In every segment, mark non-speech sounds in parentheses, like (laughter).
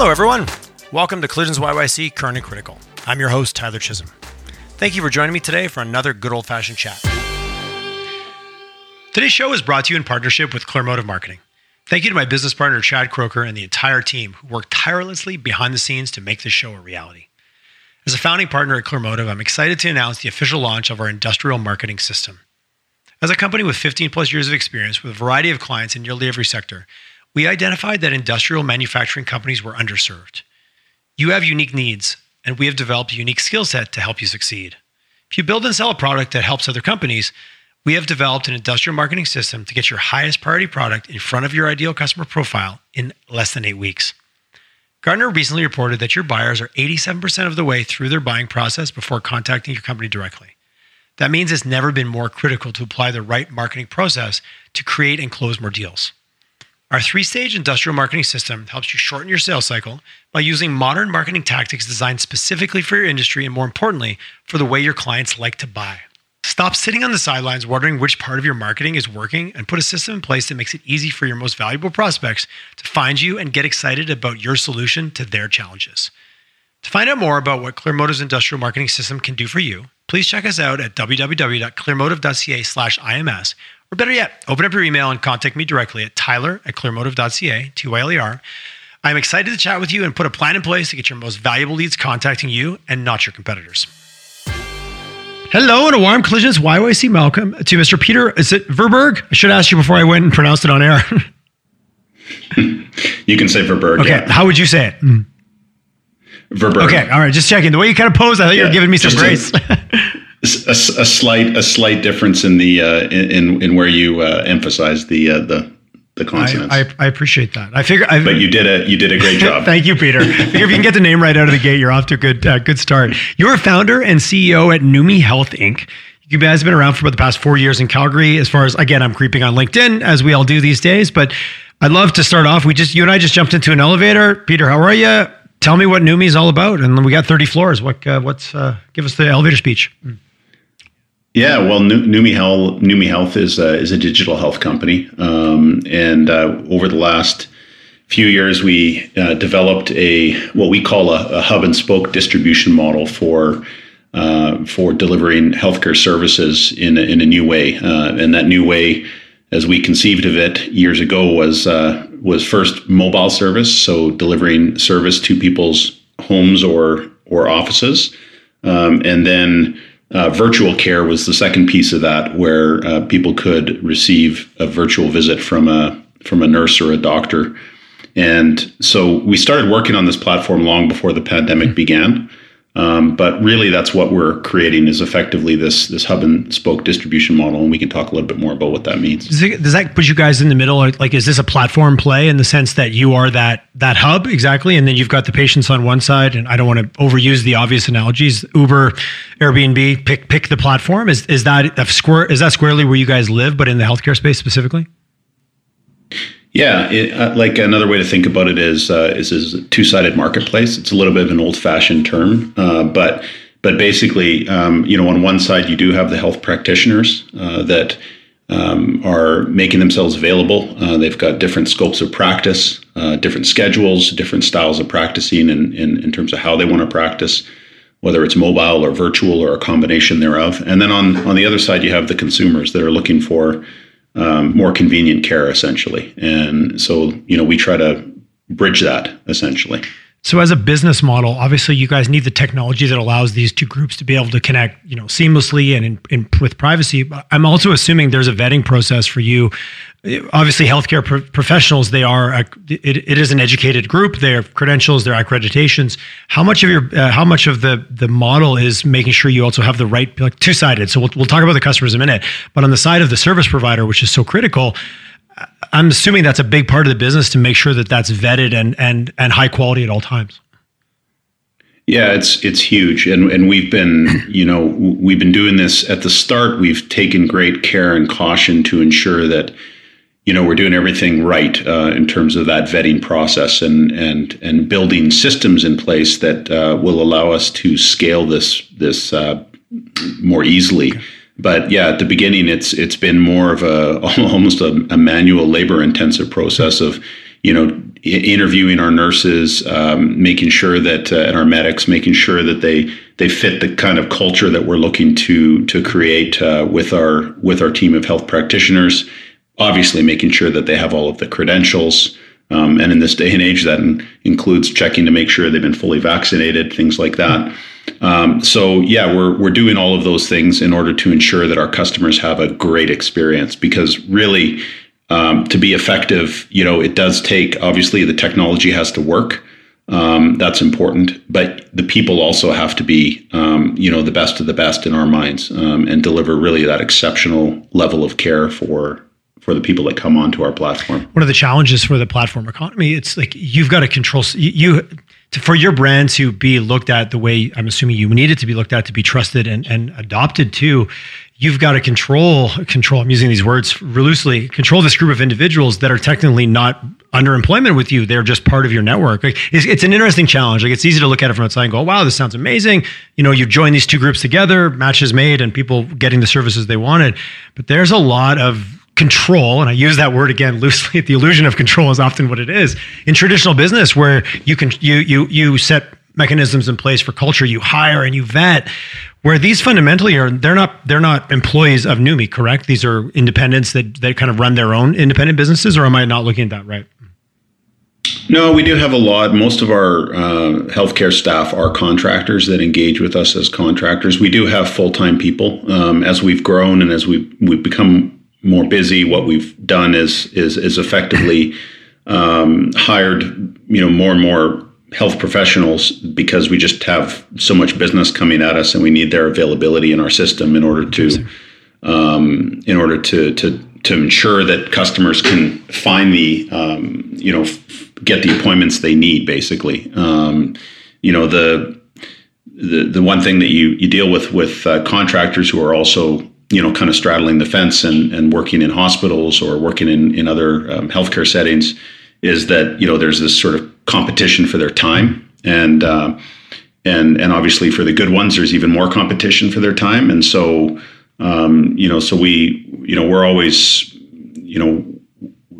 Hello, everyone. Welcome to Collisions YYC Current and Critical. I'm your host, Tyler Chisholm. Thank you for joining me today for another good old fashioned chat. Today's show is brought to you in partnership with Clearmotive Marketing. Thank you to my business partner, Chad Croker, and the entire team who worked tirelessly behind the scenes to make this show a reality. As a founding partner at Clearmotive, I'm excited to announce the official launch of our industrial marketing system. As a company with 15 plus years of experience with a variety of clients in nearly every sector, we identified that industrial manufacturing companies were underserved. You have unique needs, and we have developed a unique skill set to help you succeed. If you build and sell a product that helps other companies, we have developed an industrial marketing system to get your highest priority product in front of your ideal customer profile in less than eight weeks. Gartner recently reported that your buyers are 87% of the way through their buying process before contacting your company directly. That means it's never been more critical to apply the right marketing process to create and close more deals. Our three stage industrial marketing system helps you shorten your sales cycle by using modern marketing tactics designed specifically for your industry and, more importantly, for the way your clients like to buy. Stop sitting on the sidelines wondering which part of your marketing is working and put a system in place that makes it easy for your most valuable prospects to find you and get excited about your solution to their challenges. To find out more about what Clearmotive's industrial marketing system can do for you, please check us out at www.clearmotive.ca/ims or better yet, open up your email and contact me directly at tyler at clearmotive.ca, T-Y-L-E-R. I'm excited to chat with you and put a plan in place to get your most valuable leads contacting you and not your competitors. Hello and a warm collisions YYC welcome to Mr. Peter. Is it Verburg? I should ask you before I went and pronounced it on air. (laughs) you can say Verburg. Okay. Yeah. How would you say it? Mm. Verburg. Okay. All right. Just checking. The way you kind of posed, I thought yeah, you were giving me some grace. (laughs) a, a, slight a slight difference in the uh, in in where you uh, emphasize the uh, the the consonants. I, I, I, appreciate that. I figure, I, but you did a you did a great (laughs) job. Thank you, Peter. (laughs) if you can get the name right out of the gate, you're off to a good uh, good start. You're a founder and CEO at Numi Health Inc. You guys have been around for about the past four years in Calgary. As far as again, I'm creeping on LinkedIn as we all do these days. But I'd love to start off. We just you and I just jumped into an elevator. Peter, how are you? Tell me what Numi is all about. And we got 30 floors. What uh, what's uh, give us the elevator speech. Mm. Yeah, well, Numi Health, Numi Health is a, is a digital health company, um, and uh, over the last few years, we uh, developed a what we call a, a, hub and spoke distribution model for uh, for delivering healthcare services in a, in a new way, uh, and that new way, as we conceived of it years ago, was uh, was first mobile service, so delivering service to people's homes or or offices, um, and then uh, virtual care was the second piece of that, where uh, people could receive a virtual visit from a from a nurse or a doctor. And so we started working on this platform long before the pandemic began. Um, but really, that's what we're creating is effectively this this hub and spoke distribution model, and we can talk a little bit more about what that means. Does, it, does that put you guys in the middle? Like, is this a platform play in the sense that you are that that hub exactly, and then you've got the patients on one side, and I don't want to overuse the obvious analogies. Uber, Airbnb, pick pick the platform. Is is that square? Is that squarely where you guys live, but in the healthcare space specifically? Yeah, it, uh, like another way to think about it is uh, is is a two sided marketplace. It's a little bit of an old fashioned term, uh, but but basically, um, you know, on one side you do have the health practitioners uh, that um, are making themselves available. Uh, they've got different scopes of practice, uh, different schedules, different styles of practicing, in, in in terms of how they want to practice, whether it's mobile or virtual or a combination thereof. And then on on the other side, you have the consumers that are looking for um, more convenient care essentially. And so, you know, we try to bridge that essentially. So as a business model, obviously you guys need the technology that allows these two groups to be able to connect, you know, seamlessly and in, in, with privacy. But I'm also assuming there's a vetting process for you. Obviously, healthcare pro- professionals, they are a, it, it is an educated group. Have credentials, their accreditations. How much of your uh, how much of the the model is making sure you also have the right like two sided? So we'll we'll talk about the customers in a minute, but on the side of the service provider, which is so critical I'm assuming that's a big part of the business to make sure that that's vetted and and and high quality at all times. Yeah, it's it's huge, and and we've been (clears throat) you know we've been doing this at the start. We've taken great care and caution to ensure that you know we're doing everything right uh, in terms of that vetting process and and and building systems in place that uh, will allow us to scale this this uh, more easily. Okay but yeah, at the beginning, it's it's been more of a (laughs) almost a, a manual, labor intensive process of, you know, interviewing our nurses, um, making sure that uh, and our medics, making sure that they they fit the kind of culture that we're looking to to create uh, with our with our team of health practitioners. Obviously, making sure that they have all of the credentials. Um, and in this day and age, that in, includes checking to make sure they've been fully vaccinated, things like that. Um, so yeah, we're we're doing all of those things in order to ensure that our customers have a great experience. Because really, um, to be effective, you know, it does take obviously the technology has to work. Um, that's important, but the people also have to be, um, you know, the best of the best in our minds um, and deliver really that exceptional level of care for for the people that come onto our platform. One of the challenges for the platform economy, it's like you've got to control you, to, for your brand to be looked at the way I'm assuming you need it to be looked at to be trusted and, and adopted too. you've got to control control. I'm using these words loosely. Control this group of individuals that are technically not under employment with you. They're just part of your network. Like, it's, it's, an interesting challenge. Like it's easy to look at it from outside and go, "Wow, this sounds amazing." You know, you join these two groups together, matches made, and people getting the services they wanted. But there's a lot of control, and I use that word again loosely, (laughs) the illusion of control is often what it is in traditional business where you can you you you set mechanisms in place for culture, you hire and you vet. Where these fundamentally are, they're not they're not employees of Numi, correct? These are independents that that kind of run their own independent businesses, or am I not looking at that right? No, we do have a lot. Most of our uh, healthcare staff are contractors that engage with us as contractors. We do have full time people. Um, as we've grown and as we've, we've become more busy. What we've done is is is effectively um, hired you know more and more health professionals because we just have so much business coming at us and we need their availability in our system in order to um, in order to to to ensure that customers can find the um, you know f- get the appointments they need basically um, you know the the the one thing that you you deal with with uh, contractors who are also you know, kind of straddling the fence and, and working in hospitals or working in, in other um, healthcare settings is that, you know, there's this sort of competition for their time. And, uh, and, and obviously for the good ones, there's even more competition for their time. And so, um, you know, so we, you know, we're always, you know,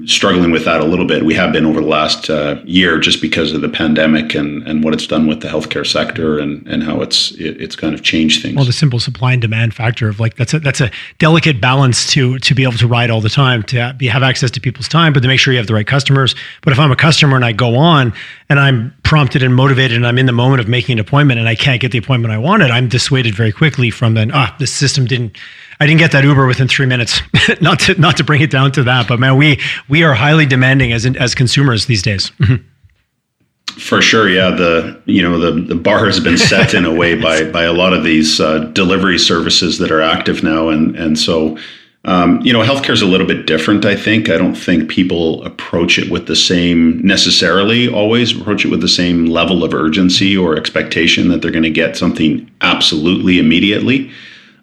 struggling with that a little bit. We have been over the last uh, year just because of the pandemic and, and what it's done with the healthcare sector and, and how it's it, it's kind of changed things. Well, the simple supply and demand factor of like that's a that's a delicate balance to to be able to ride all the time to be, have access to people's time, but to make sure you have the right customers. But if I'm a customer and I go on and I'm prompted and motivated and I'm in the moment of making an appointment and I can't get the appointment I wanted, I'm dissuaded very quickly from then ah the system didn't I didn't get that Uber within three minutes. (laughs) not to not to bring it down to that, but man, we we are highly demanding as as consumers these days. For sure, yeah. The you know the the bar has been set in a way by (laughs) by a lot of these uh, delivery services that are active now, and and so um, you know healthcare is a little bit different. I think I don't think people approach it with the same necessarily always approach it with the same level of urgency or expectation that they're going to get something absolutely immediately.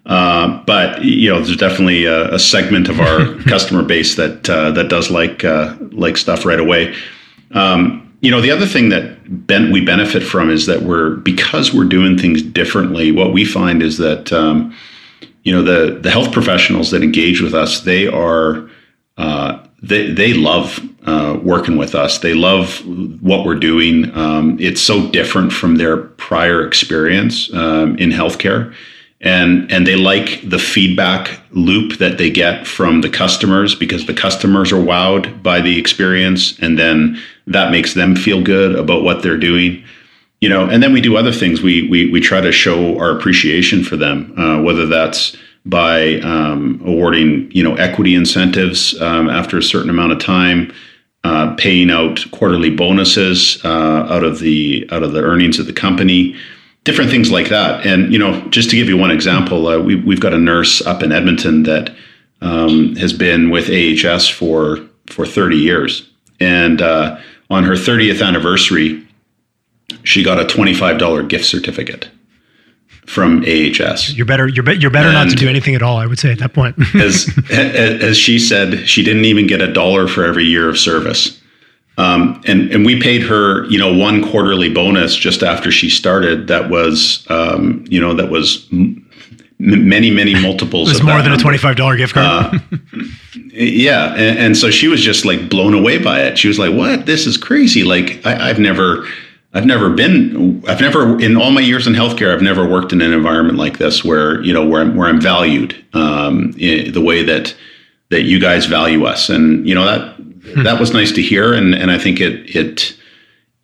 Uh, but you know, there's definitely a, a segment of our (laughs) customer base that uh, that does like uh, like stuff right away. Um, you know, the other thing that ben- we benefit from is that we're because we're doing things differently. What we find is that um, you know the the health professionals that engage with us, they are uh, they they love uh, working with us. They love what we're doing. Um, it's so different from their prior experience um, in healthcare and and they like the feedback loop that they get from the customers because the customers are wowed by the experience and then that makes them feel good about what they're doing. You know and then we do other things. We we, we try to show our appreciation for them uh, whether that's by um, awarding you know equity incentives um, after a certain amount of time uh, paying out quarterly bonuses uh, out of the out of the earnings of the company different things like that. And you know, just to give you one example, uh, we, we've got a nurse up in Edmonton that um, has been with AHS for for 30 years, and uh, on her 30th anniversary, she got a $25 gift certificate from AHS. You're better. You're, be, you're better and not to do anything at all. I would say at that point. as (laughs) as she said, she didn't even get a dollar for every year of service. Um, and and we paid her, you know, one quarterly bonus just after she started. That was, um, you know, that was many many (laughs) multiples. It was more than number. a twenty five dollar gift card. Uh, yeah, and, and, so she was just like blown away by it. She was like, "What? This is crazy! Like I, I've never." I've never been. I've never in all my years in healthcare. I've never worked in an environment like this where you know where I'm, where I'm valued um, the way that that you guys value us, and you know that. That was nice to hear, and and I think it it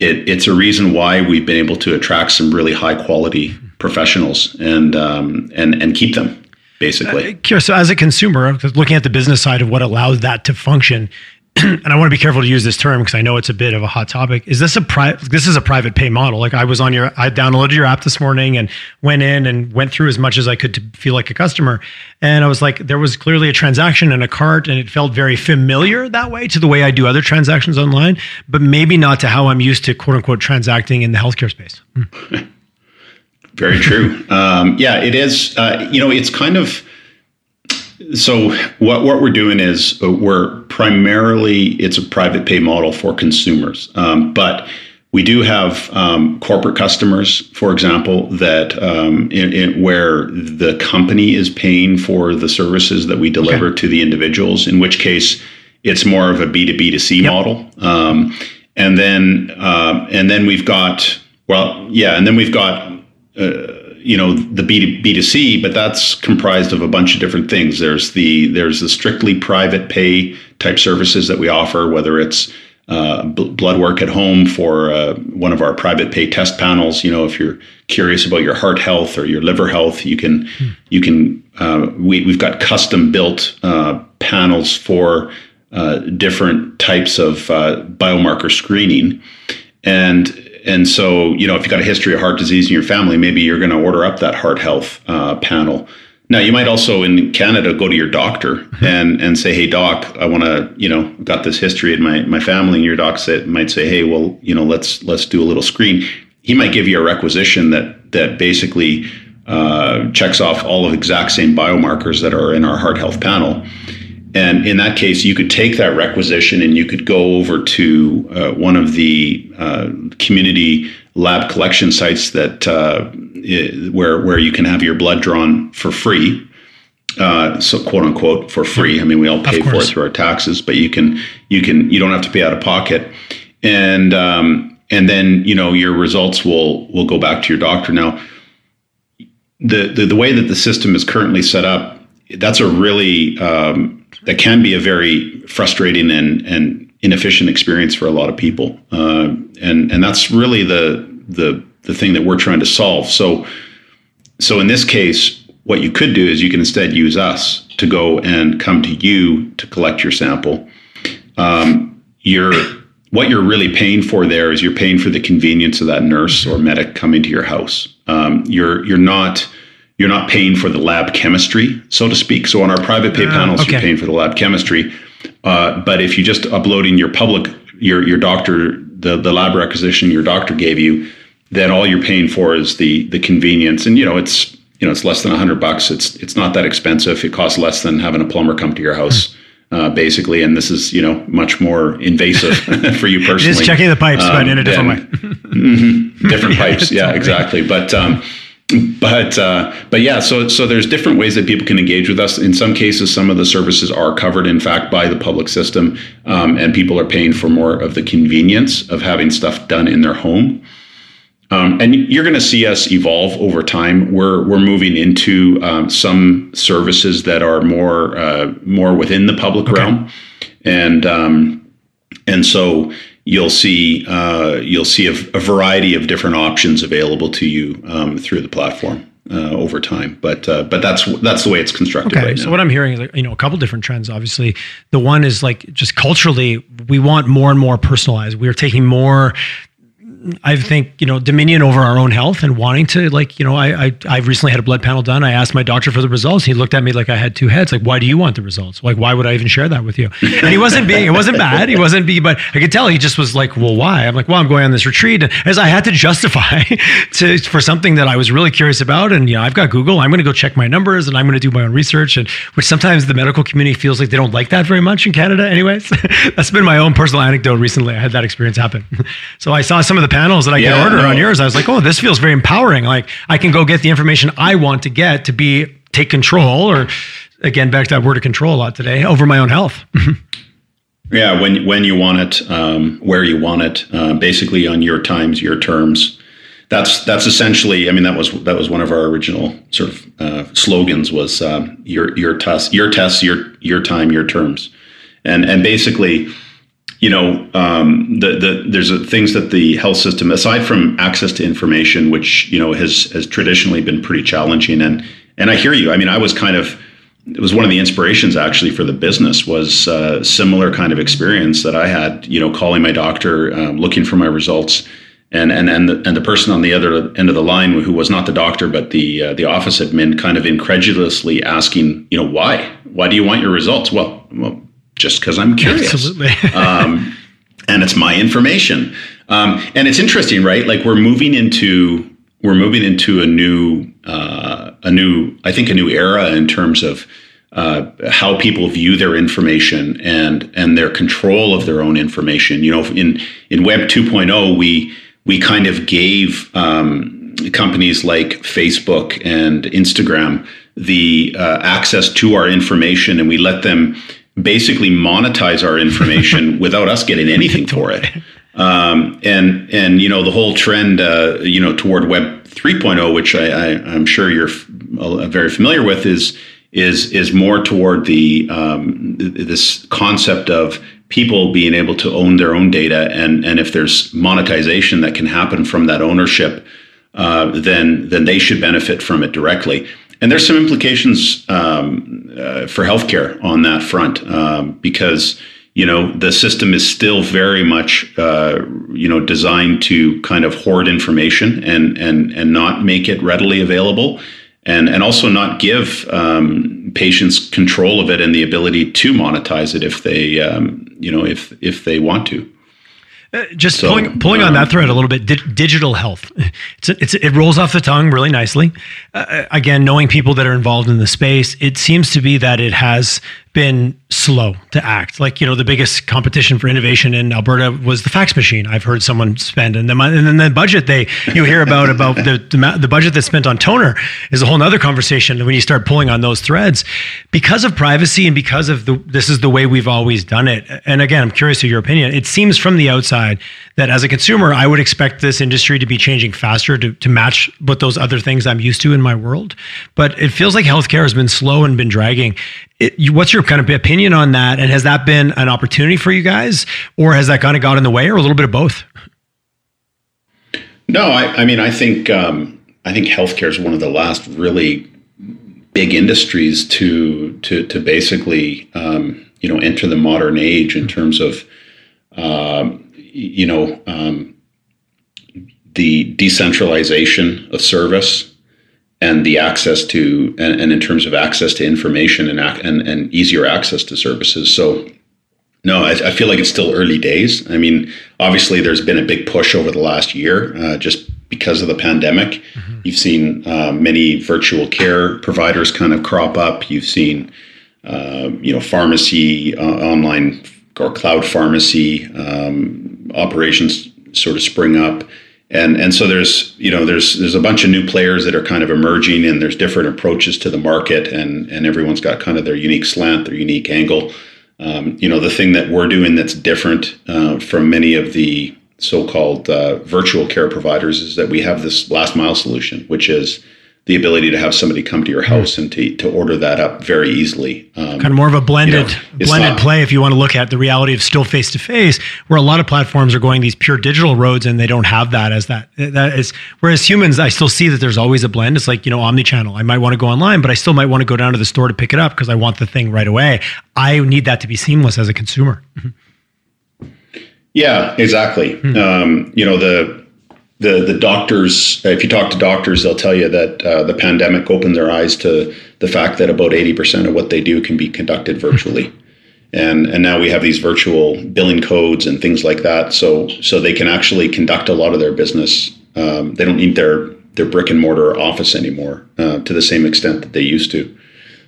it it's a reason why we've been able to attract some really high quality professionals and um, and and keep them basically. Uh, so as a consumer, looking at the business side of what allows that to function, and I want to be careful to use this term because I know it's a bit of a hot topic. Is this a private? This is a private pay model. Like I was on your, I downloaded your app this morning and went in and went through as much as I could to feel like a customer. And I was like, there was clearly a transaction and a cart, and it felt very familiar that way to the way I do other transactions online, but maybe not to how I'm used to quote unquote transacting in the healthcare space. Hmm. (laughs) very true. Um, yeah, it is. Uh, you know, it's kind of so what what we're doing is uh, we're primarily it's a private pay model for consumers, um, but we do have um, corporate customers, for example, that um, in, in, where the company is paying for the services that we deliver okay. to the individuals. In which case, it's more of a B two B to C model. Um, and then uh, and then we've got well, yeah, and then we've got. Uh, you know the B to C, but that's comprised of a bunch of different things. There's the there's the strictly private pay type services that we offer, whether it's uh, b- blood work at home for uh, one of our private pay test panels. You know, if you're curious about your heart health or your liver health, you can hmm. you can uh, we we've got custom built uh, panels for uh, different types of uh, biomarker screening, and and so, you know, if you've got a history of heart disease in your family, maybe you're going to order up that heart health uh, panel. Now, you might also in Canada go to your doctor mm-hmm. and, and say, "Hey, doc, I want to, you know, got this history in my my family." And your doc said, might say, "Hey, well, you know, let's let's do a little screen." He might give you a requisition that that basically uh, checks off all of exact same biomarkers that are in our heart health panel. And in that case, you could take that requisition and you could go over to uh, one of the uh, community lab collection sites that uh, where where you can have your blood drawn for free. Uh, so quote unquote for free. I mean, we all pay for it through our taxes, but you can you can you don't have to pay out of pocket, and um, and then you know your results will will go back to your doctor. Now, the the, the way that the system is currently set up, that's a really um, that can be a very frustrating and, and inefficient experience for a lot of people. Uh, and and that's really the the the thing that we're trying to solve. So so in this case, what you could do is you can instead use us to go and come to you to collect your sample. Um, you're what you're really paying for there is you're paying for the convenience of that nurse or medic coming to your house. Um, you're you're not you're not paying for the lab chemistry, so to speak. So on our private pay uh, panels, okay. you're paying for the lab chemistry. Uh, but if you're just uploading your public, your your doctor, the the lab requisition your doctor gave you, then all you're paying for is the the convenience. And you know, it's you know, it's less than a hundred bucks. It's it's not that expensive. It costs less than having a plumber come to your house. Uh, basically, and this is you know much more invasive (laughs) for you personally. Just checking the pipes, um, but in a different way. mm-hmm, different (laughs) pipes, yeah, exactly. But um, (laughs) but uh, but yeah, so so there's different ways that people can engage with us. In some cases, some of the services are covered, in fact, by the public system, um, and people are paying for more of the convenience of having stuff done in their home. Um, and you're going to see us evolve over time. We're we're moving into um, some services that are more uh, more within the public okay. realm, and um, and so you'll see uh, you'll see a, a, variety of different options available to you um, through the platform uh, over time. But uh, but that's that's the way it's constructed okay, right so now. what I'm hearing is like, you know a couple different trends. Obviously, the one is like just culturally, we want more and more personalized. We are taking more I think you know dominion over our own health and wanting to like you know I, I I recently had a blood panel done. I asked my doctor for the results. He looked at me like I had two heads. Like, why do you want the results? Like, why would I even share that with you? And he wasn't being. It wasn't bad. He wasn't being. But I could tell he just was like, well, why? I'm like, well, I'm going on this retreat, and as I had to justify (laughs) to for something that I was really curious about, and you know, I've got Google. I'm going to go check my numbers, and I'm going to do my own research, and which sometimes the medical community feels like they don't like that very much in Canada. Anyways, (laughs) that's been my own personal anecdote recently. I had that experience happen. (laughs) So I saw some of the panels that I yeah. get order on yours, I was like, oh, this feels very empowering. Like I can go get the information I want to get to be take control, or again, back to that word of control a lot today, over my own health. (laughs) yeah, when when you want it, um, where you want it, uh, basically on your times, your terms. That's that's essentially. I mean, that was that was one of our original sort of uh, slogans was uh, your your test, your tests, your your time, your terms, and and basically you know, um, the, the, there's a, things that the health system, aside from access to information, which you know has has traditionally been pretty challenging, and and I hear you. I mean, I was kind of it was one of the inspirations actually for the business was a uh, similar kind of experience that I had. You know, calling my doctor, um, looking for my results. And, and and the, and the person on the other end of the line who was not the doctor but the uh, the office admin kind of incredulously asking you know why why do you want your results well well just because I'm curious. Absolutely. (laughs) um, and it's my information. Um, and it's interesting, right? Like we're moving into we're moving into a new uh, a new I think a new era in terms of uh, how people view their information and and their control of their own information. You know, in in Web 2.0, we we kind of gave um, companies like Facebook and Instagram the uh, access to our information, and we let them basically monetize our information (laughs) without us getting anything for it. Um, and and you know the whole trend uh, you know toward Web 3.0, which I, I, am sure you're f- uh, very familiar with, is is is more toward the um, this concept of people being able to own their own data, and and if there's monetization that can happen from that ownership, uh, then then they should benefit from it directly. And there's some implications um, uh, for healthcare on that front um, because you know the system is still very much uh, you know designed to kind of hoard information and and and not make it readily available and and also not give um, patients control of it and the ability to monetize it if they um, you know if if they want to just so, pulling pulling um, on that thread a little bit. Di- digital health, it's, it's it rolls off the tongue really nicely. Uh, uh, again, knowing people that are involved in the space, it seems to be that it has been slow to act. Like you know, the biggest competition for innovation in Alberta was the fax machine. I've heard someone spend, and then and then the budget they you hear about about the, the the budget that's spent on toner is a whole other conversation when you start pulling on those threads because of privacy and because of the this is the way we've always done it. And again, I'm curious of your opinion. It seems from the outside that as a consumer, I would expect this industry to be changing faster to to match what those other things I'm used to in my world. But it feels like healthcare has been slow and been dragging. It, what's your kind of opinion on that? And has that been an opportunity for you guys, or has that kind of got in the way, or a little bit of both? No, I, I mean, I think um, I think healthcare is one of the last really big industries to to to basically um, you know enter the modern age in terms of um, you know um, the decentralization of service and the access to and, and in terms of access to information and, and and easier access to services. So no, I, I, feel like it's still early days. I mean, obviously, there's been a big push over the last year uh, just because of the pandemic. Mm-hmm. You've seen uh, many virtual care providers kind of crop up. You've seen, uh, you know, pharmacy, uh, online or cloud pharmacy um, operations sort of spring up. And and so there's you know there's there's a bunch of new players that are kind of emerging and there's different approaches to the market and and everyone's got kind of their unique slant their unique angle. Um, you know the thing that we're doing that's different uh, from many of the so-called uh, virtual care providers is that we have this last mile solution which is the ability to have somebody come to your house and to, to order that up very easily. Um, kind of more of a blended you know, blended not, play if you want to look at the reality of still face to face, where a lot of platforms are going these pure digital roads and they don't have that as that. That is whereas humans, I still see that there's always a blend. It's like you know omni-channel. I might want to go online, but I still might want to go down to the store to pick it up because I want the thing right away. I need that to be seamless as a consumer. Yeah, exactly. Hmm. Um, you know the the the doctors, if you talk to doctors, they'll tell you that uh, the pandemic opened their eyes to the fact that about eighty percent of what they do can be conducted virtually, (laughs) and and now we have these virtual billing codes and things like that, so so they can actually conduct a lot of their business. Um, they don't need their their brick and mortar office anymore uh, to the same extent that they used to.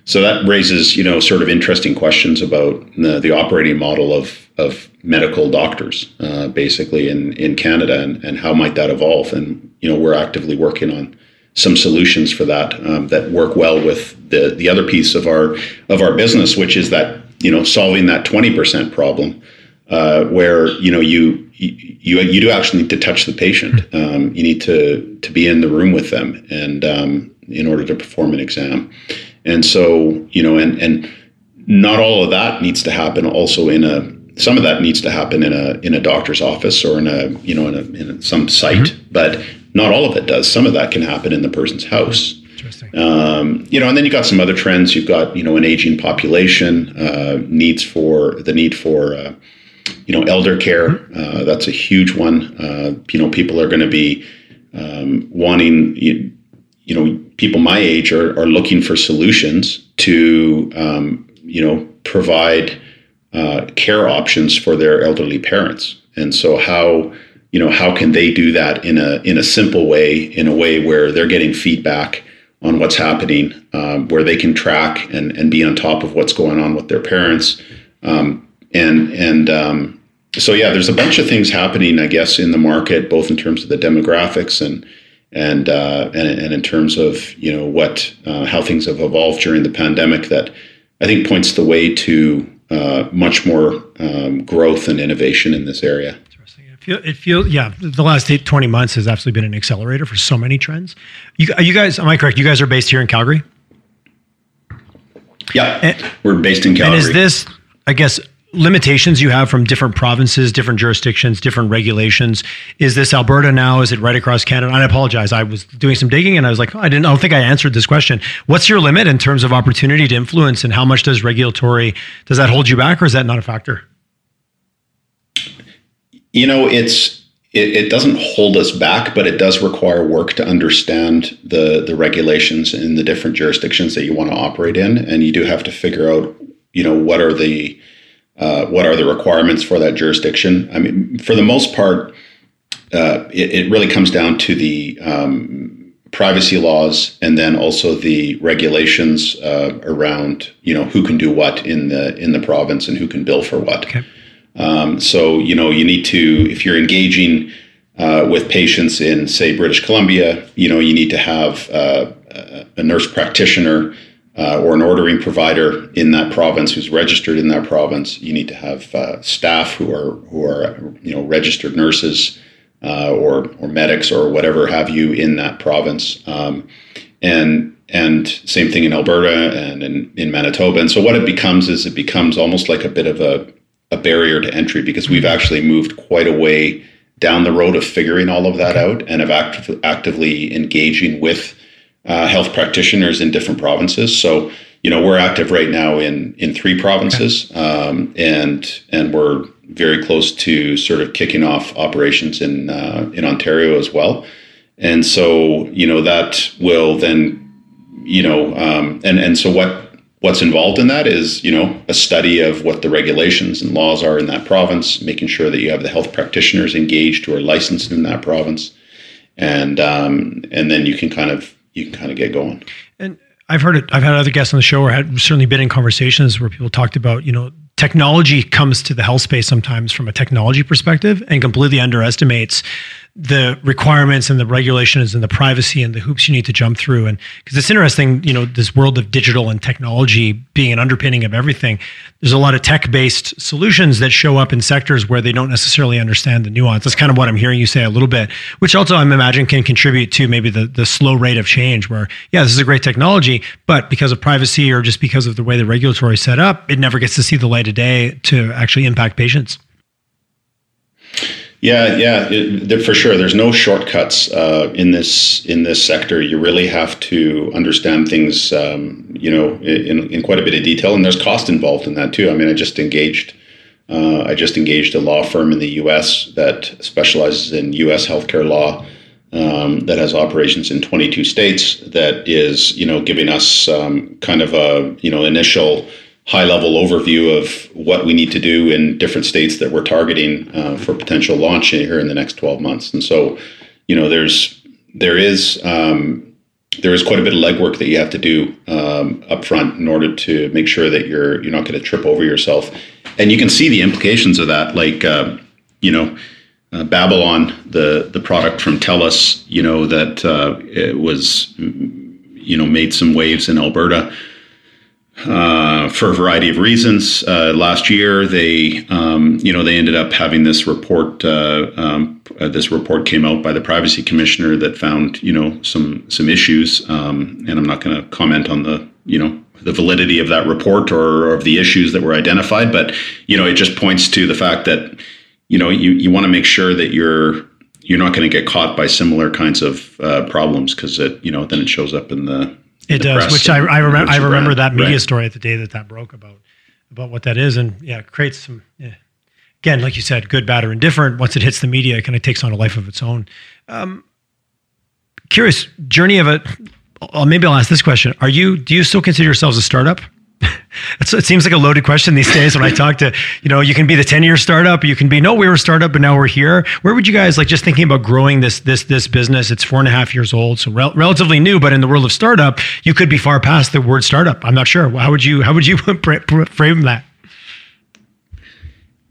So that raises, you know, sort of interesting questions about the, the operating model of of medical doctors, uh, basically in in Canada, and, and how might that evolve? And you know, we're actively working on some solutions for that um, that work well with the the other piece of our of our business, which is that you know solving that twenty percent problem, uh, where you know you you you do actually need to touch the patient. Um, you need to to be in the room with them, and um, in order to perform an exam, and so you know, and and not all of that needs to happen also in a some of that needs to happen in a in a doctor's office or in a you know in, a, in some site, mm-hmm. but not all of it does. Some of that can happen in the person's house. Um, you know, and then you got some other trends. You've got you know an aging population, uh, needs for the need for uh, you know elder care. Mm-hmm. Uh, that's a huge one. Uh, you know, people are going to be um, wanting you, you, know people my age are, are looking for solutions to um, you know provide uh, care options for their elderly parents. And so how you know how can they do that in a in a simple way, in a way where they're getting feedback on what's happening, um, where they can track and and be on top of what's going on with their parents, um, and and um, so yeah, there's a bunch of things happening, I guess, in the market, both in terms of the demographics and and uh, and, and in terms of you know what uh, how things have evolved during the pandemic that I think points the way to uh, much more um, growth and innovation in this area. Interesting. It feels, yeah, the last eight, 20 months has absolutely been an accelerator for so many trends. You, you guys, am I correct? You guys are based here in Calgary? Yeah, and, we're based in Calgary. And is this, I guess, limitations you have from different provinces, different jurisdictions, different regulations. Is this Alberta now? Is it right across Canada? And I apologize. I was doing some digging and I was like, oh, I didn't. I don't think I answered this question. What's your limit in terms of opportunity to influence, and how much does regulatory does that hold you back, or is that not a factor? You know, it's it, it doesn't hold us back, but it does require work to understand the the regulations in the different jurisdictions that you want to operate in, and you do have to figure out, you know, what are the uh, what are the requirements for that jurisdiction? I mean, for the most part, uh, it, it, really comes down to the um, privacy laws and then also the regulations uh, around you know who can do what in the in the province and who can bill for what. Okay. Um, so you know you need to if you're engaging uh, with patients in say British Columbia, you know you need to have uh, a nurse practitioner uh, or an ordering provider in that province who's registered in that province. You need to have uh, staff who are who are you know registered nurses uh, or or medics or whatever have you in that province. Um, and and same thing in Alberta and in, in Manitoba. And so what it becomes is it becomes almost like a bit of a, a barrier to entry because we've actually moved quite a way down the road of figuring all of that out and of act- actively engaging with uh, health practitioners in different provinces. So, you know, we're active right now in in three provinces, um, and and we're very close to sort of kicking off operations in uh, in Ontario as well. And so, you know, that will then, you know, um, and and so what what's involved in that is you know a study of what the regulations and laws are in that province making sure that you have the health practitioners engaged who are licensed in that province and um, and then you can kind of you can kind of get going. And I've heard it. I've had other guests on the show, or had certainly been in conversations where people talked about, you know, technology comes to the health space sometimes from a technology perspective and completely underestimates the requirements and the regulations and the privacy and the hoops you need to jump through. And because it's interesting, you know, this world of digital and technology being an underpinning of everything, there's a lot of tech based solutions that show up in sectors where they don't necessarily understand the nuance. That's kind of what I'm hearing you say a little bit, which also I'm imagining can contribute to maybe the, the slow rate of change where, yeah, this is a great technology, but because of privacy or just because of the way the regulatory set up, it never gets to see the light of day to actually impact patients. Yeah, yeah, it, for sure. There's no shortcuts uh, in this in this sector. You really have to understand things, um, you know, in, in quite a bit of detail, and there's cost involved in that too. I mean, I just engaged, uh, I just engaged a law firm in the U.S. that specializes in U.S. healthcare law, um, that has operations in 22 states. That is, you know, giving us um, kind of a you know initial high level overview of what we need to do in different states that we're targeting uh, for potential launch here in the next 12 months. And so, you know, there's there is um, there is quite a bit of legwork that you have to do um, up front in order to make sure that you're you're not going to trip over yourself. And you can see the implications of that, like uh, you know. uh, Babylon, the the product from TELUS, you know that uh, it was you know made some waves in Alberta uh, for a variety of reasons. Uh, last year, they um, you know they ended up having this report. Uh, um, uh, this report came out by the privacy commissioner that found you know some some issues, um, and I'm not going to comment on the you know the validity of that report or of the issues that were identified, but you know it just points to the fact that you know you, you want to make sure that you're you're not going to get caught by similar kinds of uh, problems because it you know then it shows up in the it does which I, I remember I remember that media right. story at the day that that broke about about what that is and yeah it creates some yeah. again like you said good bad or indifferent once it hits the media it kind of takes on a life of its own. Um, curious journey of it maybe I'll ask this question. Are you do you still consider yourselves a startup it seems like a loaded question these days when I talk to, you know, you can be the 10 year startup, you can be, no, we were a startup, but now we're here. Where would you guys like just thinking about growing this, this, this business? It's four and a half years old. So rel- relatively new, but in the world of startup, you could be far past the word startup. I'm not sure. How would you, how would you (laughs) frame that?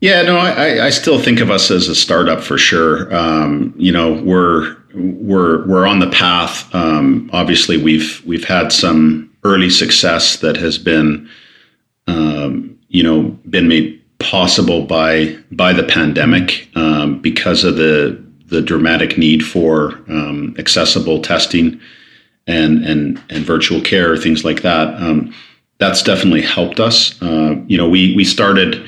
Yeah, no, I, I still think of us as a startup for sure. Um, you know, we're, we're, we're on the path. Um, obviously we've, we've had some, early success that has been, um, you know, been made possible by by the pandemic um, because of the the dramatic need for um, accessible testing and and and virtual care, things like that. Um, that's definitely helped us. Uh, you know, we we started.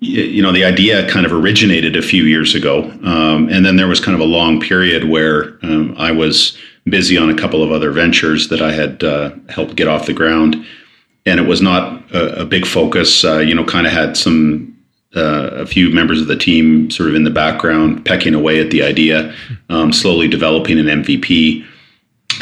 You know, the idea kind of originated a few years ago, um, and then there was kind of a long period where um, I was busy on a couple of other ventures that I had uh, helped get off the ground. And it was not a, a big focus. Uh, you know, kind of had some uh, a few members of the team sort of in the background pecking away at the idea, um, slowly developing an MVP.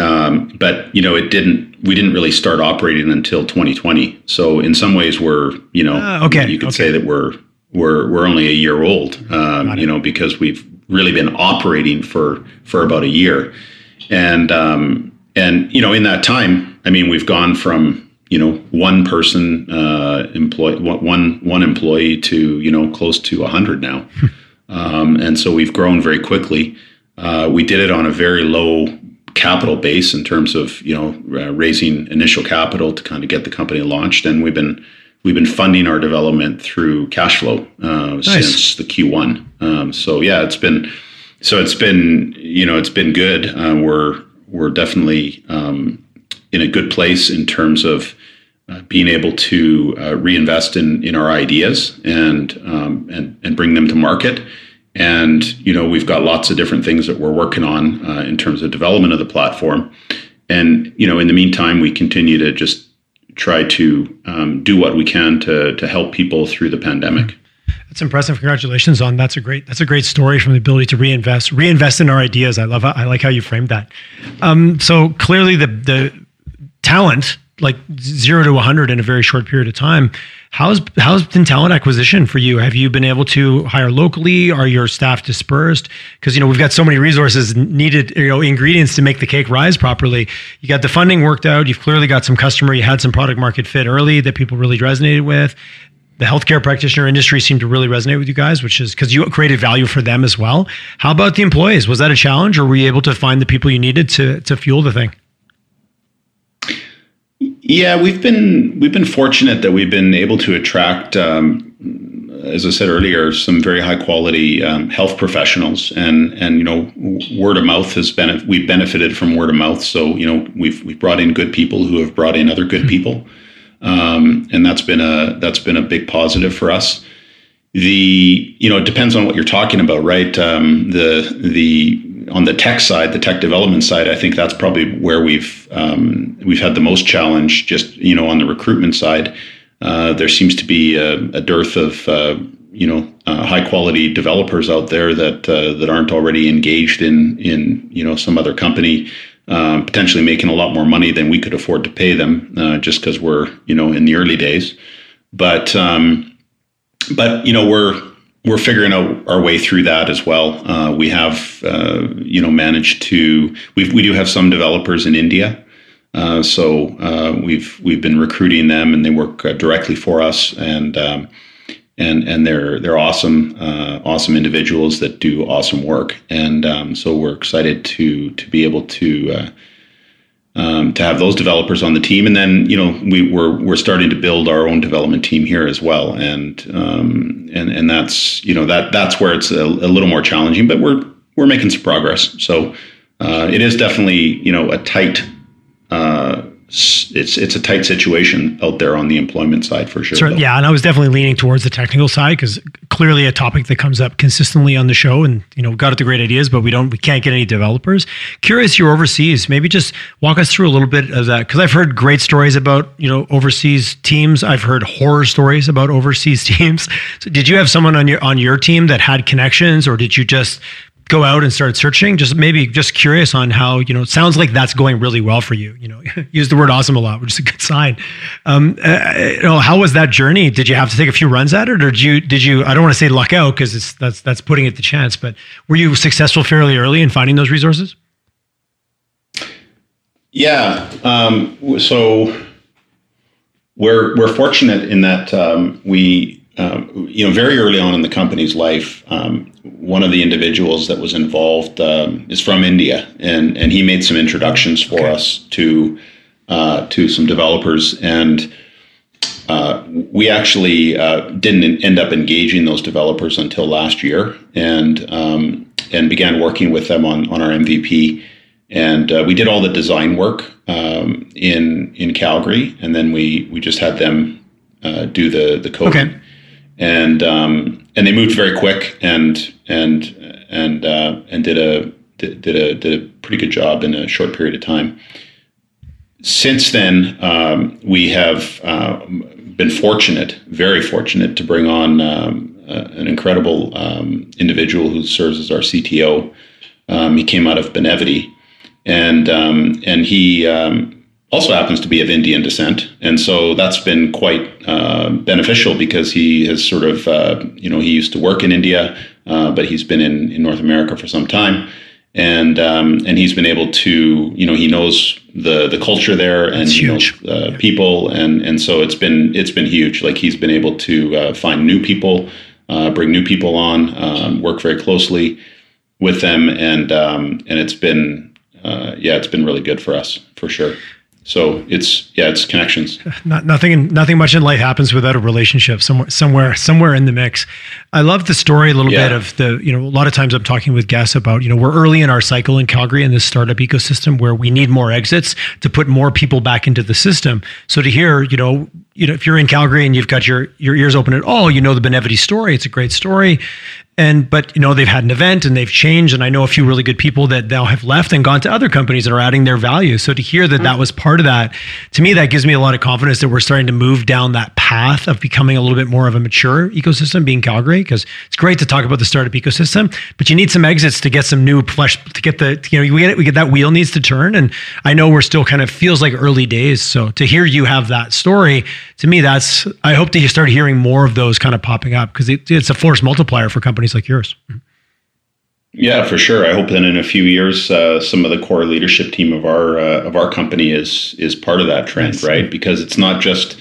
Um, but you know, it didn't. We didn't really start operating until 2020. So in some ways, we're you know, uh, okay, you could okay. say that we're we're we're only a year old. Um, you know, because we've really been operating for for about a year and um, and you know in that time, I mean, we've gone from you know one person uh, employee one one employee to you know close to hundred now, (laughs) um, and so we've grown very quickly. Uh, we did it on a very low capital base in terms of you know uh, raising initial capital to kind of get the company launched, and we've been we've been funding our development through cash flow uh, nice. since the Q1. Um, so yeah, it's been so it's been you know it's been good. Uh, we're we're definitely um, in a good place in terms of uh, being able to uh, reinvest in in our ideas and um, and and bring them to market. And you know we've got lots of different things that we're working on uh, in terms of development of the platform. And you know in the meantime we continue to just try to um, do what we can to to help people through the pandemic. That's impressive. Congratulations on that's a great that's a great story from the ability to reinvest reinvest in our ideas. I love I like how you framed that. Um, so clearly the the talent like zero to 100 in a very short period of time. How's how's been talent acquisition for you? Have you been able to hire locally? Are your staff dispersed? Because you know we've got so many resources needed, you know, ingredients to make the cake rise properly. You got the funding worked out. You've clearly got some customer. You had some product market fit early that people really resonated with the healthcare practitioner industry seemed to really resonate with you guys, which is because you created value for them as well. How about the employees? Was that a challenge, or were you able to find the people you needed to to fuel the thing? Yeah, we've been we've been fortunate that we've been able to attract, um, as I said earlier, some very high quality um, health professionals, and and you know, word of mouth has been we've benefited from word of mouth. So you know, we've we've brought in good people who have brought in other good mm-hmm. people um, and that's been a that's been a big positive for us. The you know it depends on what you're talking about, right? Um, the the on the tech side, the tech development side, I think that's probably where we've um, we've had the most challenge. Just you know on the recruitment side, uh, there seems to be a, a dearth of uh, you know uh, high quality developers out there that uh, that aren't already engaged in in you know some other company um, potentially making a lot more money than we could afford to pay them, uh, just because we're you know in the early days. But um, but you know we're we're figuring out our way through that as well. Uh, we have uh, you know managed to we we do have some developers in India. Uh, so uh, we've we've been recruiting them, and they work directly for us. And um, and and they're they're awesome uh, awesome individuals that do awesome work, and um, so we're excited to to be able to. Uh, um, to have those developers on the team, and then you know we, we're we're starting to build our own development team here as well, and um, and and that's you know that that's where it's a, a, little more challenging, but we're we're making some progress. So uh, it is definitely you know a tight uh, it's it's a tight situation out there on the employment side for sure. yeah, and I was definitely leaning towards the technical side because clearly a topic that comes up consistently on the show, and you know, got at the great ideas, but we don't, we can't get any developers. Curious, you're overseas. Maybe just walk us through a little bit of that because I've heard great stories about you know overseas teams. I've heard horror stories about overseas (laughs) teams. So did you have someone on your on your team that had connections, or did you just go out and start searching just maybe just curious on how you know it sounds like that's going really well for you. You know (laughs) use the word awesome a lot which is a good sign. Um, uh, you know how was that journey? Did you have to take a few runs at it or did you did you i don't want to say luck out because it's that's that's putting it to chance but were you successful fairly early in finding those resources? Yeah um, so we're we're fortunate in that um, we um, you know, very early on in the company's life, um, one of the individuals that was involved um, is from India, and and he made some introductions for okay. us to uh, to some developers, and uh, we actually uh, didn't end up engaging those developers until last year, and um, and began working with them on on our MVP, and uh, we did all the design work um, in in Calgary, and then we we just had them uh, do the the coding. Okay and um, and they moved very quick and and and uh, and did a did, a did a pretty good job in a short period of time. Since then, um, we have uh, been fortunate, very fortunate, to bring on um, uh, an incredible um, individual who serves as our CTO. Um, he came out of Benevity, and um, and he also happens to be of Indian descent, and so that's been quite uh, beneficial because he has sort of uh, you know he used to work in India, uh, but he's been in, in North America for some time, and um, and he's been able to you know he knows the the culture there and he knows uh, yeah. people, and and so it's been it's been huge. Like he's been able to uh, find new people, uh, bring new people on, um, work very closely with them, and um, and it's been yeah, it's been really good for us for sure. So it's yeah, it's connections. (laughs) Not, nothing, nothing much in life happens without a relationship somewhere, somewhere, somewhere in the mix. I love the story a little yeah. bit of the, you know, a lot of times I'm talking with guests about, you know, we're early in our cycle in Calgary in this startup ecosystem where we need more exits to put more people back into the system. So to hear, you know, you know, if you're in Calgary and you've got your your ears open at all, you know the Benevity story. It's a great story, and but you know they've had an event and they've changed. And i know a few really good people that now have left and gone to other companies that are adding their value. So to hear that that mm-hmm. was part of that to me that gives me a lot of confidence that we're starting to move down that path of becoming a little bit more of a mature ecosystem being calgary because it's great to talk about the startup ecosystem but you need some exits to get some new flesh to get the you know we get it, we get that wheel needs to turn. And i know we're still kind of feels like early days. So to hear you have that story to me that's i hope that you start hearing more of those kind of popping up because it, it's a force multiplier for companies companies like yours. Yeah, for sure. I hope that in a few years, uh, some of the core leadership team of our uh, of our company is is part of that trend, yes. right? Because it's not just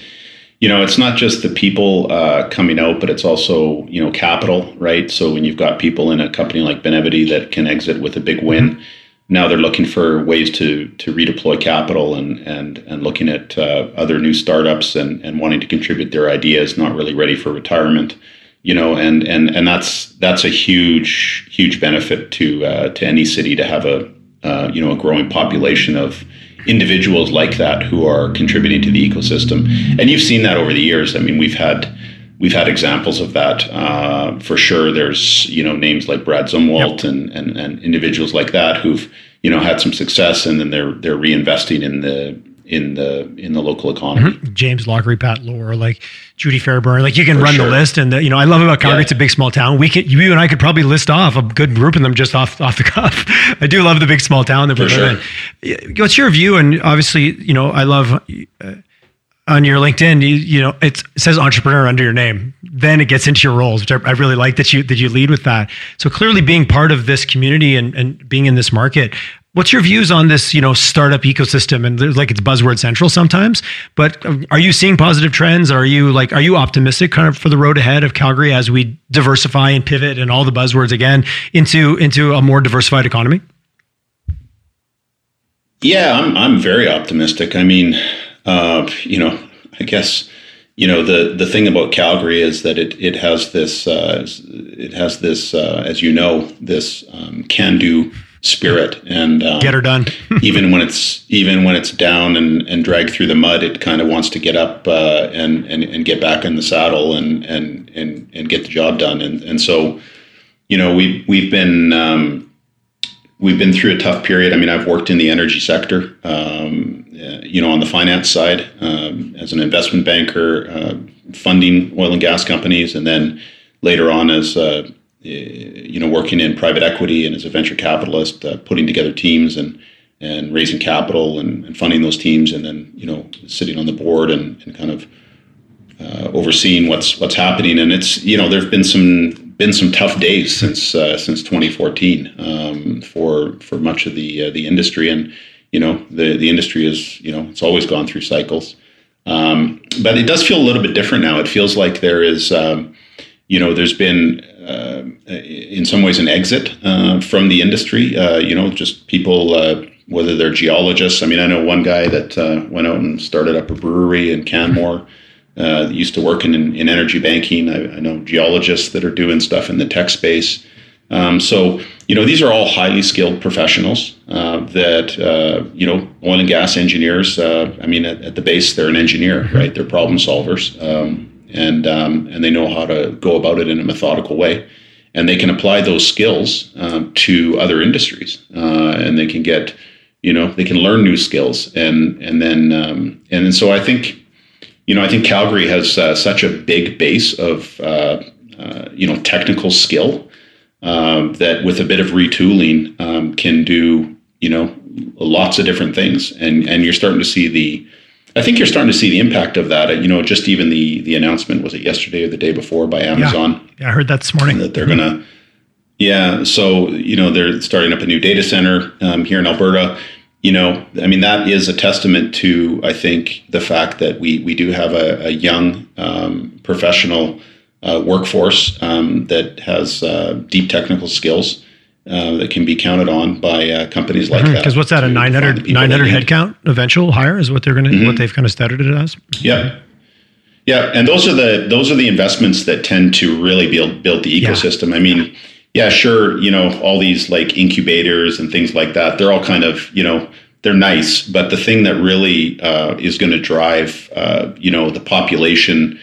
you know it's not just the people uh, coming out, but it's also you know capital, right? So when you've got people in a company like Benevity that can exit with a big win. Mm-hmm. Now they're looking for ways to to redeploy capital and and and looking at uh, other new startups and and wanting to contribute their ideas, not really ready for retirement you know, and and and that's that's a huge huge benefit to uh, to any city to have a uh, you know a growing population of individuals like that who are contributing to the ecosystem. And you've seen that over the years. I mean, we've had we've had examples of that uh, for sure. There's you know names like Brad Zumwalt yep. and, and and individuals like that who've you know had some success and then they're they're reinvesting in the in the in the local economy. Mm-hmm. James Lockery, Pat Lohr, like Judy Fairburn, like you can For run sure. the list. And the, you know, I love about Calgary. Yeah. It's a big small town. We can you and I could probably list off a good group of them just off off the cuff. (laughs) I do love the big small town that we're sure. in. What's your view? And obviously, you know, I love. Uh, on your LinkedIn, you, you know it says entrepreneur under your name. Then it gets into your roles, which I, I, really like that you that you lead with that. So clearly, being part of this community and, and being in this market, What's your views on this, you know, startup ecosystem and like it's buzzword central sometimes, but are you seeing positive trends? Are you like are you optimistic kind of for the road ahead of Calgary as we diversify and pivot and all the buzzwords again into into a more diversified economy? Yeah, I'm I'm very optimistic. I mean, uh, you know, I guess you know the the thing about Calgary is that it it has this uh, it has this uh, as you know this um, can do spirit and um, get her done. (laughs) even when it's even when it's down and, and dragged through the mud, it kind of wants to get up uh, and, and and get back in the saddle and and and and get the job done. And and so, you know, we we've been um, we've been through a tough period. I mean, I've worked in the energy sector, um, you know, on the finance side um, as an investment banker, uh, funding oil and gas companies, and then later on as uh, you know, working in private equity and as a venture capitalist, uh, putting together teams and and raising capital and, and, funding those teams, and then you know, sitting on the board and, and kind of uh, overseeing what's what's happening. And it's you know, there've been some been some tough days since uh, since 2014 um, for for much of the uh, the industry, and you know, the the industry is you know, it's always gone through cycles. Um, but it does feel a little bit different now. It feels like there is, um, you know, there's been uh, in some ways an exit uh, from the industry. Uh, you know, just people, whether they're geologists. I mean, I know one guy that went out and started up a brewery in Canmore. Uh, used to work in, in energy banking. I, I, know geologists that are doing stuff in the tech space. Um, so, you know, these are all highly skilled professionals uh, that, uh, you know, oil and gas engineers. I mean, at, at, the base, they're an engineer, right? They're problem solvers. Um, and um, and they know how to go about it in a methodical way, and they can apply those skills um, to other industries, uh, and they can get you know they can learn new skills, and and then um, and then so I think you know I think Calgary has uh, such a big base of uh, uh you know technical skill um, that with a bit of retooling um, can do you know lots of different things, and and you're starting to see the I think you're starting to see the impact of that. You know, just even the the announcement was it yesterday or the day before by Amazon. Yeah, yeah I heard that this morning that they're mm-hmm. gonna. Yeah, so you know they're starting up a new data center um, here in Alberta. You know, I mean that is a testament to I think the fact that we we do have a, a young um, professional uh, workforce um, that has uh, deep technical skills uh, that can be counted on by uh, companies like mm-hmm. that. Because what's that, a 900, 900 headcount eventual hire is what they're going to, mm-hmm. what they've kind of started it as? Yeah. Yeah. And those are the, those are the investments that tend to really build, build the ecosystem. Yeah. I mean, yeah, sure. You know, all these like incubators and things like that, they're all kind of, you know, they're nice, but the thing that really uh, is going to drive, uh, you know, the population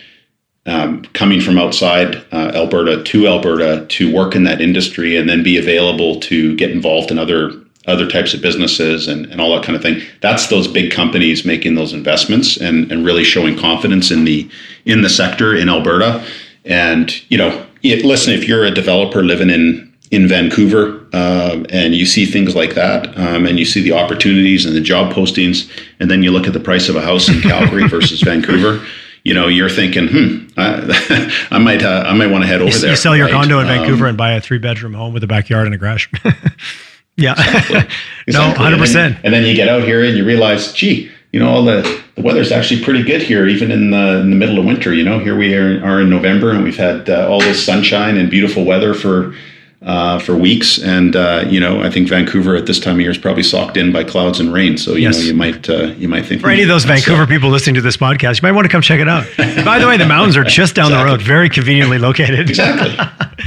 um, coming from outside uh, Alberta to Alberta to work in that industry and then be available to get involved in other other types of businesses and, and all that kind of thing. That's those big companies making those investments and, and really showing confidence in the in the sector in Alberta. And you know, it, listen, if you're a developer living in in Vancouver uh, and you see things like that, um, and you see the opportunities and the job postings, and then you look at the price of a house in Calgary (laughs) versus Vancouver you know, you're thinking, hmm, I, (laughs) I might, uh, I might want to head over you, there. You sell your right? condo in Vancouver um, and buy a three bedroom home with a backyard and a garage. (laughs) yeah, exactly. (laughs) no, hundred percent. And then you get out here and you realize, gee, you know, all the, the weather's actually pretty good here, even in the in the middle of winter. You know, here we are, are in November and we've had uh, all this sunshine and beautiful weather for uh, for weeks. And uh, you know, I think Vancouver at this time of year is probably socked in by clouds and rain. So you yes. know, you might uh, you might think for any of those Vancouver people listening to this podcast, you might want to come check it out. (laughs) By the way, the mountains are just down exactly. the road, very conveniently located. exactly. (laughs)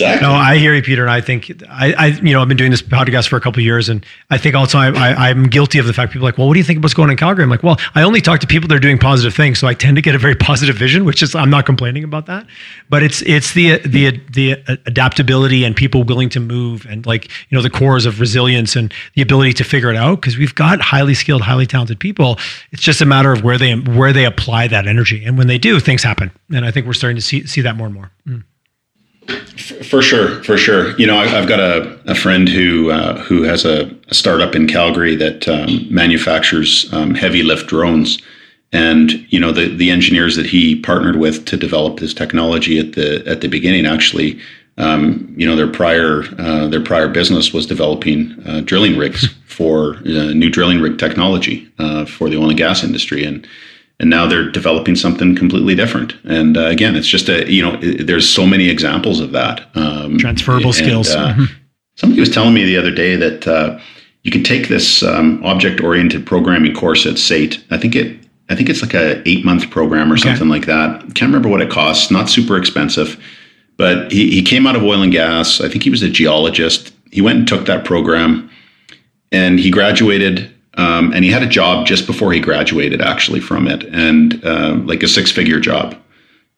Exactly. No, I hear you, Peter, and I think I, I, you know, I've been doing this podcast for a couple years, and I think also I, am guilty of the fact people are like, well, what do you think of what's going on in Calgary? I'm like, well, I only talk to people that are doing positive things, so I tend to get a very (laughs) positive vision, which is I'm not complaining about that, but it's it's the the the adaptability and people willing to move and like you know the cores of resilience and the ability to figure it out because we've got highly skilled, highly talented people. It's just a matter of where they where they apply that energy, and when they do, things happen, and I think we're starting to see see that more and more. Mm. For sure, for sure. You know, I've got a, a friend who uh, who has a, startup in Calgary that um, manufactures um, heavy lift drones, and you know the the engineers that he partnered with to develop this technology at the at the beginning actually, um, you know, their prior uh, their prior business was developing uh, drilling rigs for uh, new drilling rig technology uh, for the oil and gas industry, and and now they're developing something completely different. And uh, again, it's just a you know it, there's so many examples of that um, transferable and, skills. Uh, mm-hmm. Somebody was telling me the other day that uh, you can take this um, object oriented programming course at SAIT. I think it I think it's like a eight month program or okay. something like that. Can't remember what it costs. Not super expensive, but he, he came out of oil and gas. I think he was a geologist. He went and took that program, and he graduated. Um, and he had a job just before he graduated, actually, from it, and uh, like a six figure job.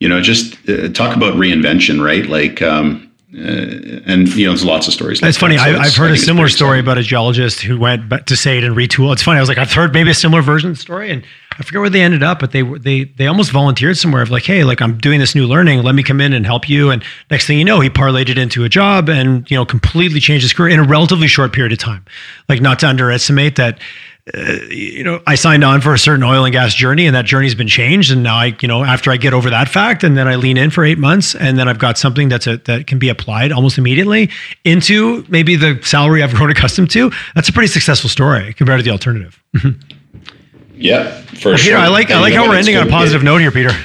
You know, just uh, talk about reinvention, right? Like, um, uh, and you know, there's lots of stories. Like it's funny. I, have heard a similar story about a geologist who went to SAIT and retool. It's funny. I was like, I've heard maybe a similar version of the story, and I forget where they ended up, but they they they almost volunteered somewhere of like, hey, like I'm doing this new learning. Let me come in and help you. And next thing you know, he parlayed it into a job and you know completely changed his career in a relatively short period of time. Like not to underestimate that uh, you know, I signed on for a certain oil and gas journey, and that journey's been changed. And now I, you know, after I get over that fact, and then I lean in for eight months, and then I've got something that's a, that can be applied almost immediately into maybe the salary I've (laughs) grown accustomed to. That's a pretty successful story compared to the alternative. yeah, for well, sure. Peter, I like and I like how we're ending on a positive note here, Peter. (laughs)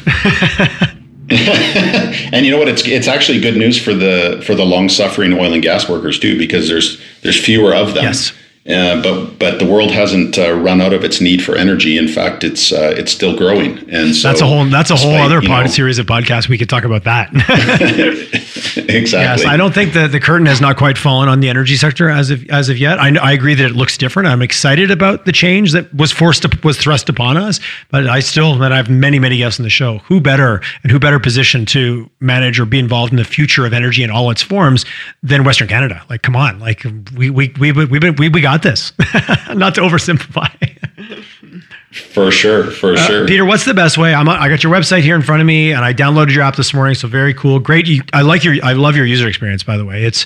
and you know what? It's it's actually good news for the for the long suffering oil and gas workers too, because there's there's fewer of them. Yes uh, but but the world hasn't uh, run out of its need for energy. In fact, it's uh, it's still growing. And so that's a whole that's a whole other pod, series of podcasts. We could talk about that. (laughs) exactly. Yes, I don't think that the curtain has not quite fallen on the energy sector as of as of yet. I, I agree that it looks different. I'm excited about the change that was forced to, was thrust upon us. But I still that I have many many guests in the show. Who better and who better positioned to manage or be involved in the future of energy in all its forms than Western Canada? Like, come on, like we we we we we, we got got this. (laughs) Not to oversimplify. For sure, for uh, sure. Peter, what's the best way? I'm I got your website here in front of me, and I downloaded your app this morning. So very cool, great. You, I like your, I love your user experience. By the way, it's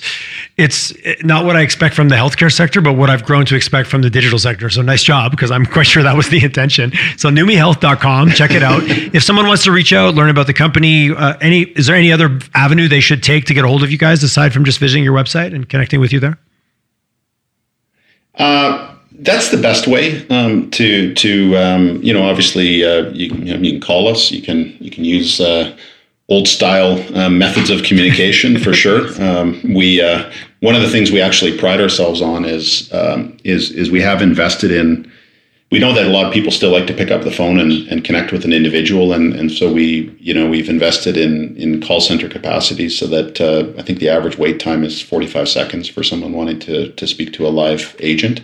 it's not what I expect from the healthcare sector, but what I've grown to expect from the digital sector. So nice job, because I'm (laughs) quite sure that was the intention. So numihealth.com, check it out. (laughs) if someone wants to reach out, learn about the company, uh, any is there any other avenue they should take to get a hold of you guys aside from just visiting your website and connecting with you there? Uh, that's the best way um, to to um, you know obviously uh, you, you, know, you, can call us. You can you can use uh, old style uh, methods of communication for (laughs) sure. Um, we uh, one of the things we actually pride ourselves on is um, is is we have invested in we know that a lot of people still like to pick up the phone and, and connect with an individual and, and so we you know we've invested in in call center capacity so that uh, I think the average wait time is 45 seconds for someone wanting to to speak to a live agent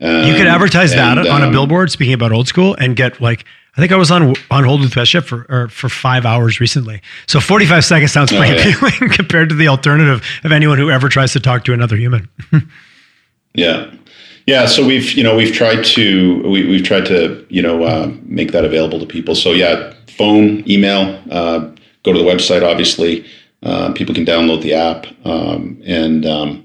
um, you could advertise and, that on um, a billboard speaking about old school and get like I think I was on on hold with Westjet for for five hours recently. So 45 seconds sounds pretty oh, yeah. appealing (laughs) compared to the alternative of anyone who ever tries to talk to another human. (laughs) yeah. Yeah, so we've you know we've tried to we, we've tried to you know uh, make that available to people. So yeah, phone, email, uh, go to the website. Obviously, uh, people can download the app, um, and um,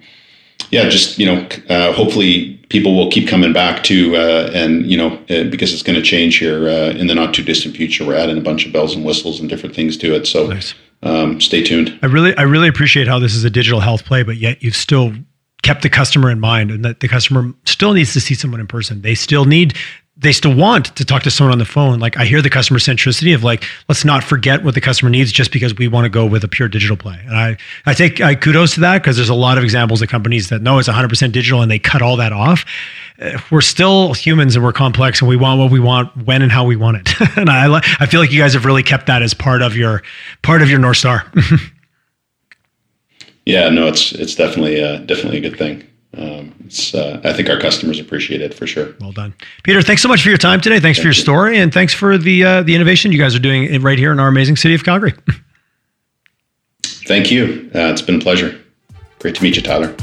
yeah, just you know, uh, hopefully people will keep coming back to uh, and you know uh, because it's going to change here in the not too distant future. We're adding a bunch of bells and whistles and different things to it. So. Nice. Um, stay tuned. I really, I really appreciate how this is a digital health play, but yet you've still kept the customer in mind and that the customer still needs to see someone in person. They still need they still want to talk to someone on the phone. Like I hear the customer centricity of like, let's not forget what the customer needs just because we want to go with a pure digital play. And I, I take I kudos to that because there's a lot of examples of companies that know it's 100% digital and they cut all that off. Uh, we're still humans and we're complex and we want what we want when and how we want it. (laughs) and I, I feel like you guys have really kept that as part of your part of your north star. (laughs) Yeah, no, it's it's definitely uh, definitely a good thing. Um, it's uh, I think our customers appreciate it for sure. Well done, Peter. Thanks so much for your time today. Thanks Thank for your you. story, and thanks for the uh, the innovation you guys are doing right here in our amazing city of Calgary. (laughs) Thank you. Uh, it's been a pleasure. Great to meet you, Tyler.